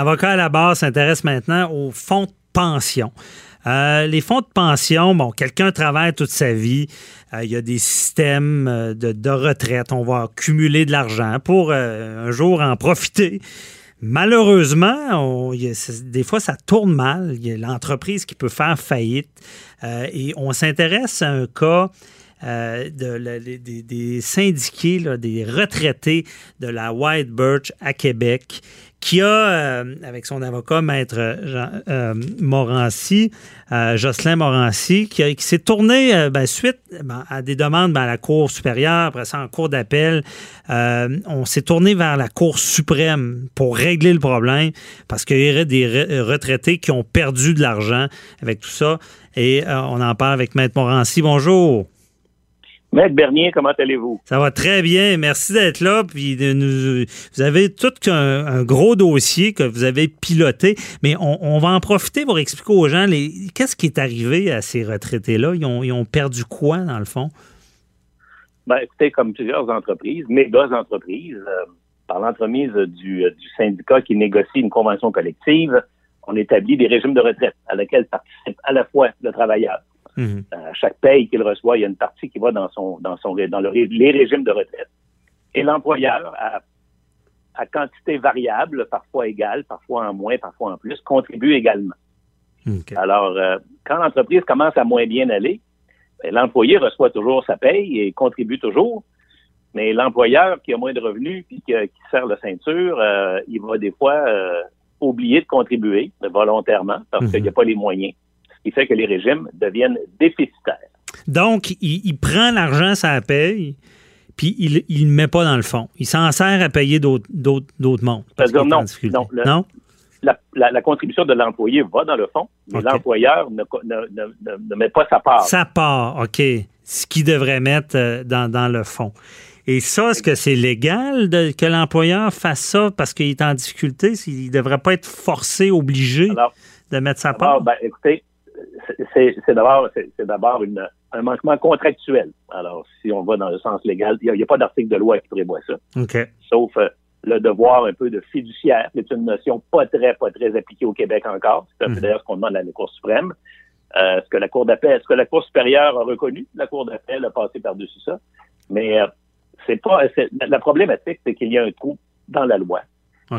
Avocat à la barre s'intéresse maintenant aux fonds de pension. Euh, les fonds de pension, bon, quelqu'un travaille toute sa vie, euh, il y a des systèmes euh, de, retraite, on va accumuler de l'argent pour un jour en profiter. Malheureusement, des fois, ça tourne mal. Il y a l'entreprise qui peut faire faillite. et on s'intéresse à un cas de, des, syndiqués, des retraités de la White Birch à Québec qui a, euh, avec son avocat, Maître euh, Morancy, euh, Jocelyn Morancy, qui, s'est tourné ben, suite ben, à des demandes ben, à la Cour supérieure, après ça en Cour d'appel. on s'est tourné vers la Cour suprême pour régler le problème parce qu'il y aurait des retraités qui ont perdu de l'argent avec tout ça. Et on en parle avec Maître Morancy. Bonjour. Maître Bernier, comment allez-vous? Ça va très bien. Merci d'être là. Puis de nous, vous avez tout un, gros dossier que vous avez piloté, mais on, va en profiter pour expliquer aux gens qu'est-ce qui est arrivé à ces retraités-là? Ils ont, perdu quoi, dans le fond? Ben, écoutez, comme plusieurs entreprises, méga entreprises, euh, par l'entremise du, du, syndicat qui négocie une convention collective, on établit des régimes de retraite à laquelle participent à la fois le travailleur, Mhm. À chaque paye qu'il reçoit, il y a une partie qui va dans son dans son dans le, les régimes de retraite. Et l'employeur, à, à, quantité variable, parfois égale, parfois en moins, parfois en plus, contribue également. Alors, euh, quand l'entreprise commence à moins bien aller, ben, l'employé reçoit toujours sa paye et contribue toujours. Mais l'employeur qui a moins de revenus puis qui, qui serre la ceinture, euh, il va des fois euh, oublier de contribuer volontairement parce mhm. qu'il n'y a pas les moyens qui fait que les régimes deviennent déficitaires. Donc, il, prend l'argent, ça paye, puis il ne le met pas dans le fond. Il s'en sert à payer d'autres mondes. non, non, non? La, contribution de l'employé va dans le fond, mais l'employeur ne, ne, met pas sa part. Sa part, OK. Ce qu'il devrait mettre euh, dans, dans le fond. Et ça, est-ce que c'est légal de, que l'employeur fasse ça parce qu'il est en difficulté? Il ne devrait pas être forcé, obligé de mettre sa part? Ben, écoutez, c'est d'abord c'est d'abord un manquement contractuel. Alors, si on va dans le sens légal, il n'y a, pas d'article de loi qui prévoit ça. Sauf euh, le devoir un peu de fiduciaire, qui est une notion pas très, pas très appliquée au Québec encore. C'est mm d'ailleurs ce qu'on demande à la Cour suprême. Euh, ce que la Cour d'appel, est-ce que la Cour supérieure a reconnu? La Cour d'appel a passé par-dessus ça. Mais euh, c'est pas la problématique, c'est qu'il y a un trou dans la loi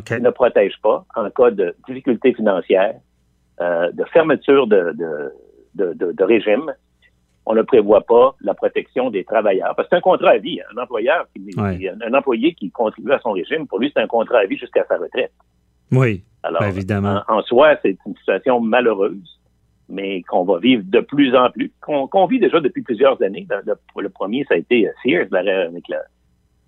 qui ne protège pas en cas de difficulté financière euh, de fermeture de, de, régime, on ne prévoit pas la protection des travailleurs. Parce que c'est un contrat à vie. Un employeur, qui, un employé qui contribue à son régime, pour lui, c'est un contrat à vie jusqu'à sa retraite. Oui, Alors, évidemment. En, soi, c'est une situation malheureuse, mais qu'on va vivre de plus en plus, qu'on vit déjà depuis plusieurs années. Le, premier, ça a été Sears, avec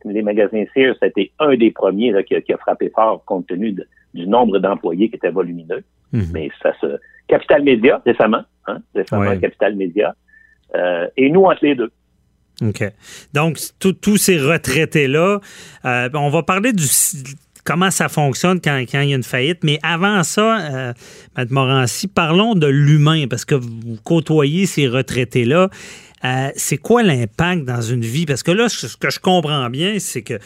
les magasins Sears, ça a été un des premiers qui, a, frappé fort compte tenu du nombre d'employés qui étaient volumineux. Mhm. Mais ça se. Capital Média, récemment, hein, récemment, Capital Média. Euh, et nous entre les deux. OK. Donc, tous ces retraités-là, euh, on va parler du comment ça fonctionne quand, quand, il y a une faillite. Mais avant ça, euh, Mme Morancy, parlons de l'humain, parce que vous côtoyez ces retraités-là. Euh, c'est quoi l'impact dans une vie? Parce que là, ce que je comprends bien, c'est que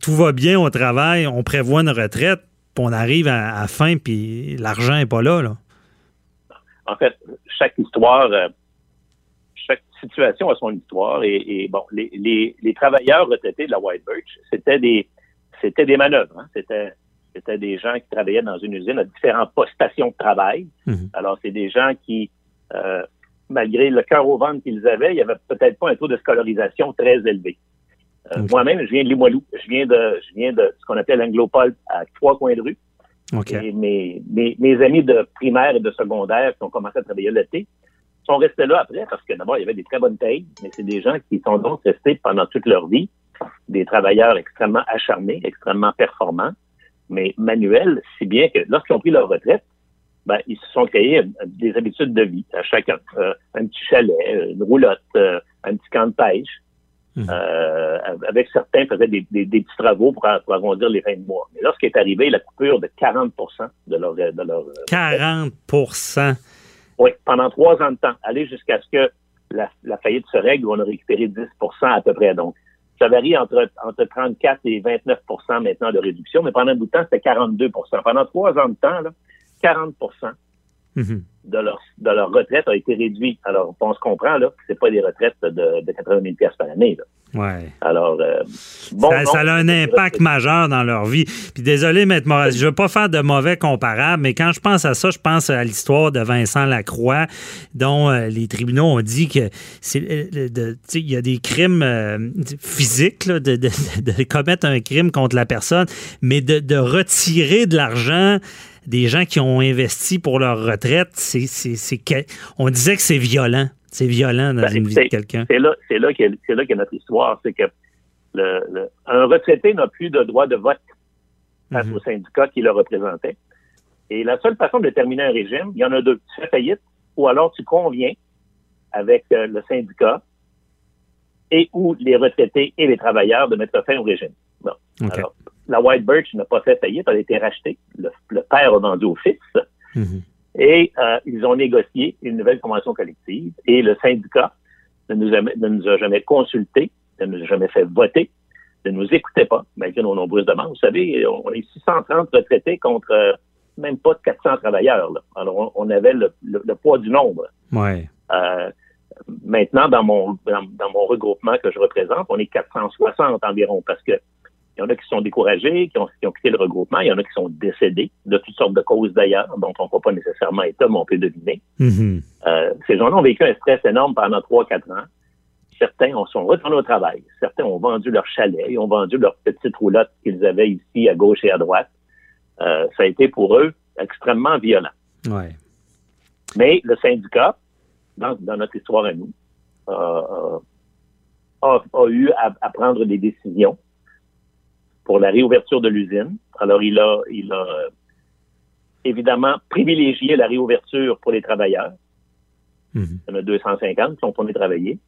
tout va bien au travail, on prévoit une retraite, on arrive à, la fin, puis l'argent n'est pas là, là. En fait, chaque histoire, euh, chaque situation a son histoire. Et, bon, les, travailleurs retraités de la White Birch, c'était des c'était des manœuvres. Hein. C'était c'était des gens qui travaillaient dans une usine à différentes stations de travail. Mhm. Alors, c'est des gens qui, euh, malgré le cœur au ventre qu'ils avaient, il n'y avait peut-être pas un taux de scolarisation très élevé. Euh, moi-même, je viens de Limoilou. Je viens de, je viens de ce qu'on appelle Anglopole à trois coins de rue. Et mes, mes, mes, amis de primaire et de secondaire qui ont commencé à travailler l'été sont restés là après parce que d'abord, il y avait des très bonnes payes, mais c'est des gens qui sont donc restés pendant toute leur vie, des travailleurs extrêmement acharnés, extrêmement performants, mais manuels, si bien que lorsqu'ils ont pris leur retraite, ben, ils se sont créés des habitudes de vie à chacun. Euh, un petit chalet, une roulotte, euh, un petit camp de pêche. Mhm. Euh, avec certains, faisaient des, des, petits travaux pour, pour, arrondir les fins de mois. Mais lorsqu'il est arrivé la coupure de 40 de leur... De leur 40 Oui, pendant trois ans de temps, aller jusqu'à ce que la, la, faillite se règle où on a récupéré 10% à peu près. Donc, Ça varie entre, entre 34 et 29 maintenant de réduction, mais pendant un bout de temps, c'était 42 Pendant trois ans de temps, là, 40 mm-hmm. de, leur, de leur retraite a été réduit. Alors, on se comprend là, que c'est pas des retraites de, de 80 000 par année. Là. Ouais. Alors, euh, bon, ça, a un impact majeur dans leur vie. Puis désolé, Maître Moraz, je veux pas faire de mauvais comparables, mais quand je pense à ça, je pense à l'histoire de Vincent Lacroix, dont euh, les tribunaux ont dit que c'est euh, il y a des crimes physiques de, de, commettre un crime contre la personne, mais de, retirer de l'argent des gens qui ont investi pour leur retraite, c'est, on disait que c'est violent. C'est violent dans ben, une vie de quelqu'un. C'est là, c'est là qu'est notre histoire. C'est que le, un retraité n'a plus de droit de vote face mhm. au syndicat qui le représentait. Et la seule façon de terminer un régime, il y en a deux. Tu fais faillite ou alors tu conviens avec euh, le syndicat et ou les retraités et les travailleurs de mettre fin au régime. Bon. Alors, la White Birch n'a pas fait faillite, elle a été rachetée. Le, père a vendu au fils. Mhm. Et euh, ils ont négocié une nouvelle convention collective et le syndicat ne nous, a, ne nous a jamais consultés, ne nous a jamais fait voter, ne nous écoutait pas, malgré nos nombreuses demandes. Vous savez, on est 630 retraités contre euh, même pas de 400 travailleurs. Là. Alors, on, avait le, poids du nombre. Ouais. Euh, maintenant, dans mon, dans, dans, mon regroupement que je représente, on est 460 environ parce que il y en a qui sont découragés, qui ont, quitté le regroupement. Il y en a qui sont décédés, de toutes sortes de causes d'ailleurs, dont on ne voit pas nécessairement être mais on peut deviner. Mm-hmm. Euh, ces gens-là ont vécu un stress énorme pendant trois, quatre ans. Certains sont retournés au travail. Certains ont vendu leur chalet, ils ont vendu leur petite roulotte qu'ils avaient ici à gauche et à droite. Euh, ça a été pour eux extrêmement violent. Ouais. Mais le syndicat, dans, notre histoire à nous, a, eu à prendre des décisions pour la réouverture de l'usine. Alors, il a, il a euh, évidemment privilégié la réouverture pour les travailleurs. Mhm. Il y en a 250 qui ont tourné travailler.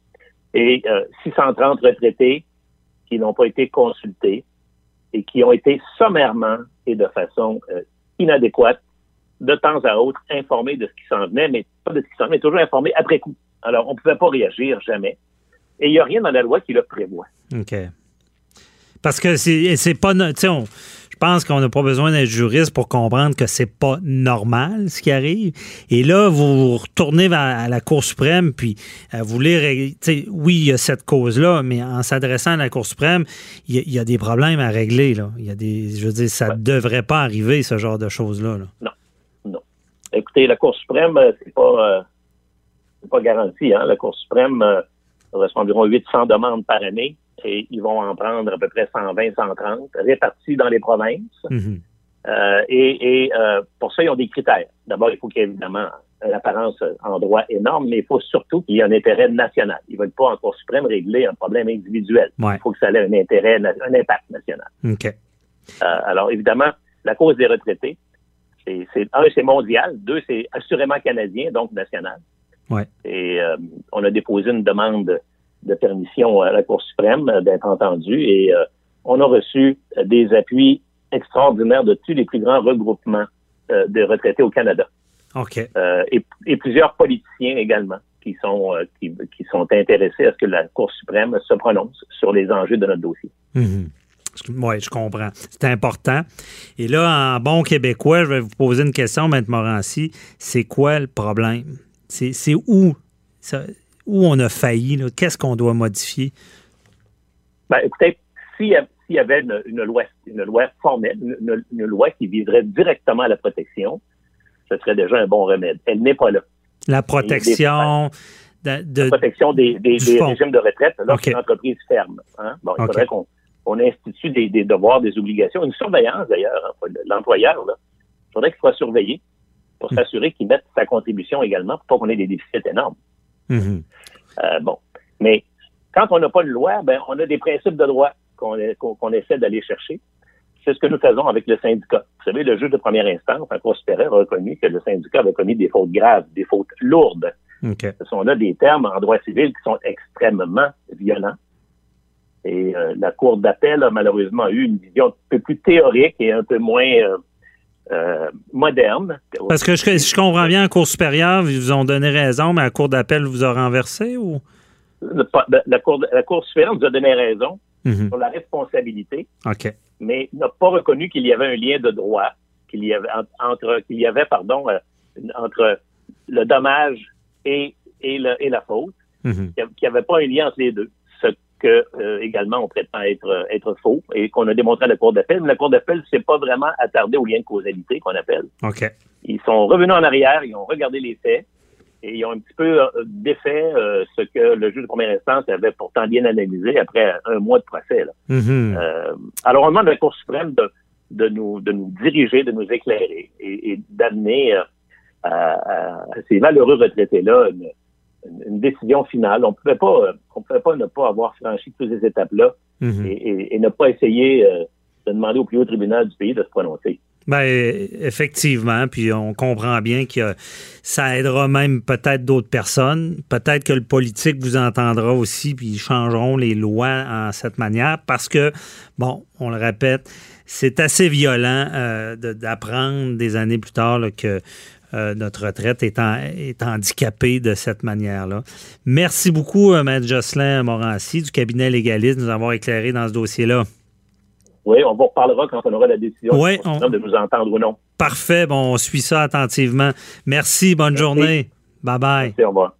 Et 630 euh, retraités qui n'ont pas été consultés et qui ont été sommairement et de façon euh, inadéquate, de temps à autre, informés de ce qui s'en venait, mais pas de ce qui s'en venait, toujours informés après coup. Alors, on ne pouvait pas réagir jamais. Et il n'y a rien dans la loi qui le prévoit. Parce que c'est pas. je pense qu'on n'a pas besoin d'être juriste pour comprendre que c'est pas normal ce qui arrive. Et là, vous retournez à la Cour suprême, puis euh, vous voulez. Oui, il y a cette cause-là, mais en s'adressant à la Cour suprême, il y, a des problèmes à régler. Là. Il y a des. Je veux dire, ça ne devrait pas arriver, ce genre de choses-là. Non. Non. Écoutez, la Cour suprême, euh, c'est pas. Euh, pas garanti. Hein? La Cour suprême reçoit environ 800 demandes par année et ils vont en prendre à peu près 120, 130, répartis dans les provinces. Mhm. Euh, et, euh, pour ça, ils ont des critères. D'abord, il faut qu'il y ait évidemment l'apparence en droit énorme, mais il faut surtout qu'il y ait un intérêt national. Ils ne veulent pas en Cour suprême régler un problème individuel. Il faut que ça ait un intérêt, un impact national. Euh, alors, évidemment, la cause des retraités, c'est un, c'est mondial. Deux, c'est assurément canadien, donc national. Et on a déposé une demande de permission à la Cour suprême d'être entendu et euh, on a reçu des appuis extraordinaires de tous les plus grands regroupements euh, de retraités au Canada. OK. Euh, et, plusieurs politiciens également qui sont, qui, sont intéressés à ce que la Cour suprême se prononce sur les enjeux de notre dossier. Mm-hmm. Oui, je comprends. C'est important. Et là, en bon québécois, je vais vous poser une question, M. Morancy. C'est quoi le problème? C'est où? Ça, où on a failli? Qu'est-ce qu'on doit modifier? Ben, écoutez, s'il y avait une, loi, une loi formelle, une, loi qui viserait directement à la protection, ce serait déjà un bon remède. Elle n'est pas là. La protection de, la protection des, régimes de retraite lorsqu'une entreprise ferme. Hein? Bon, il faudrait qu'on institue des, devoirs, des obligations, une surveillance d'ailleurs. Hein, l'employeur, il faudrait qu'il soit surveillé pour hmm. s'assurer qu'il mette sa contribution également pour pas qu'on ait des déficits énormes. Mm-hmm. Euh, bon. Mais quand on n'a pas de loi, ben, on a des principes de droit qu'on essaie d'aller chercher. C'est ce que nous faisons avec le syndicat. Vous savez, le juge de première instance, en Cour supérieure, a reconnu que le syndicat avait commis des fautes graves, des fautes lourdes. Ce sont là des termes en droit civil qui sont extrêmement violents. Et euh, la Cour d'appel a malheureusement eu une vision un peu plus théorique et un peu moins euh, euh, moderne. Parce que je, je comprends bien, en Cour supérieure, ils vous ont donné raison, mais la Cour d'appel vous a renversé ou? La, cour, la Cour supérieure nous a donné raison, mhm. sur la responsabilité, OK. mais n'a pas reconnu qu'il y avait un lien de droit, qu'il y avait entre qu'il y avait pardon euh, entre le dommage et et, le, et la faute, Mhm. qu'il n'y avait pas un lien entre les deux. Que euh, également on prétend être être faux et qu'on a démontré à la Cour d'appel. Mais la Cour d'appel s'est pas vraiment attardée au lien de causalité qu'on appelle. OK. Ils sont revenus en arrière, ils ont regardé les faits et ils ont un petit peu euh, défait euh, ce que le juge de première instance avait pourtant bien analysé après un mois de procès. Là. Mhm. Euh, alors, on demande à la Cour suprême de, de, nous, de nous diriger, de nous éclairer et, et d'amener euh, à, ces valeureux retraités-là une, une- une décision finale. On pouvait pas, euh, on pouvait pas ne pas avoir franchi toutes ces étapes-là Mhm. et, et- et ne pas essayer euh, de demander au plus haut tribunal du pays de se prononcer. Ben, effectivement, puis on comprend bien que ça aidera même peut-être d'autres personnes. Peut-être que le politique vous entendra aussi, puis ils changeront les lois en cette manière, parce que, bon, on le répète, c'est assez violent euh, de- d'apprendre des années plus tard là, que euh, notre retraite est, en- est handicapée de cette manière-là. Merci beaucoup, euh, Maître Jocelyn Morancy du cabinet légaliste, de nous avoir éclairé dans ce dossier-là. Oui, on vous reparlera quand on aura la décision Oui, suprême de nous entendre ou non. Parfait, bon, on suit ça attentivement. Merci, bonne Merci. journée. Bye bye. Merci, au revoir.